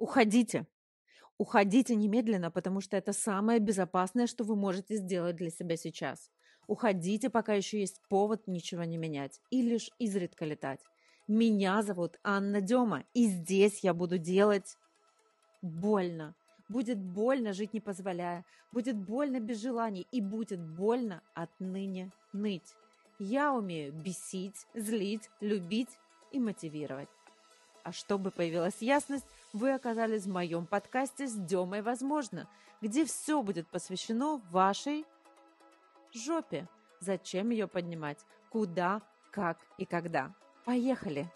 Уходите. Уходите немедленно, потому что это самое безопасное, что вы можете сделать для себя сейчас. Уходите, пока еще есть повод ничего не менять и лишь изредка летать. Меня зовут Анна Дема, и здесь я буду делать больно. Будет больно жить не позволяя, будет больно без желаний и будет больно отныне ныть. Я умею бесить, злить, любить и мотивировать. А чтобы появилась ясность, вы оказались в моем подкасте с Демой «Возможно», где все будет посвящено вашей жопе. Зачем ее поднимать? Куда, как и когда? Поехали!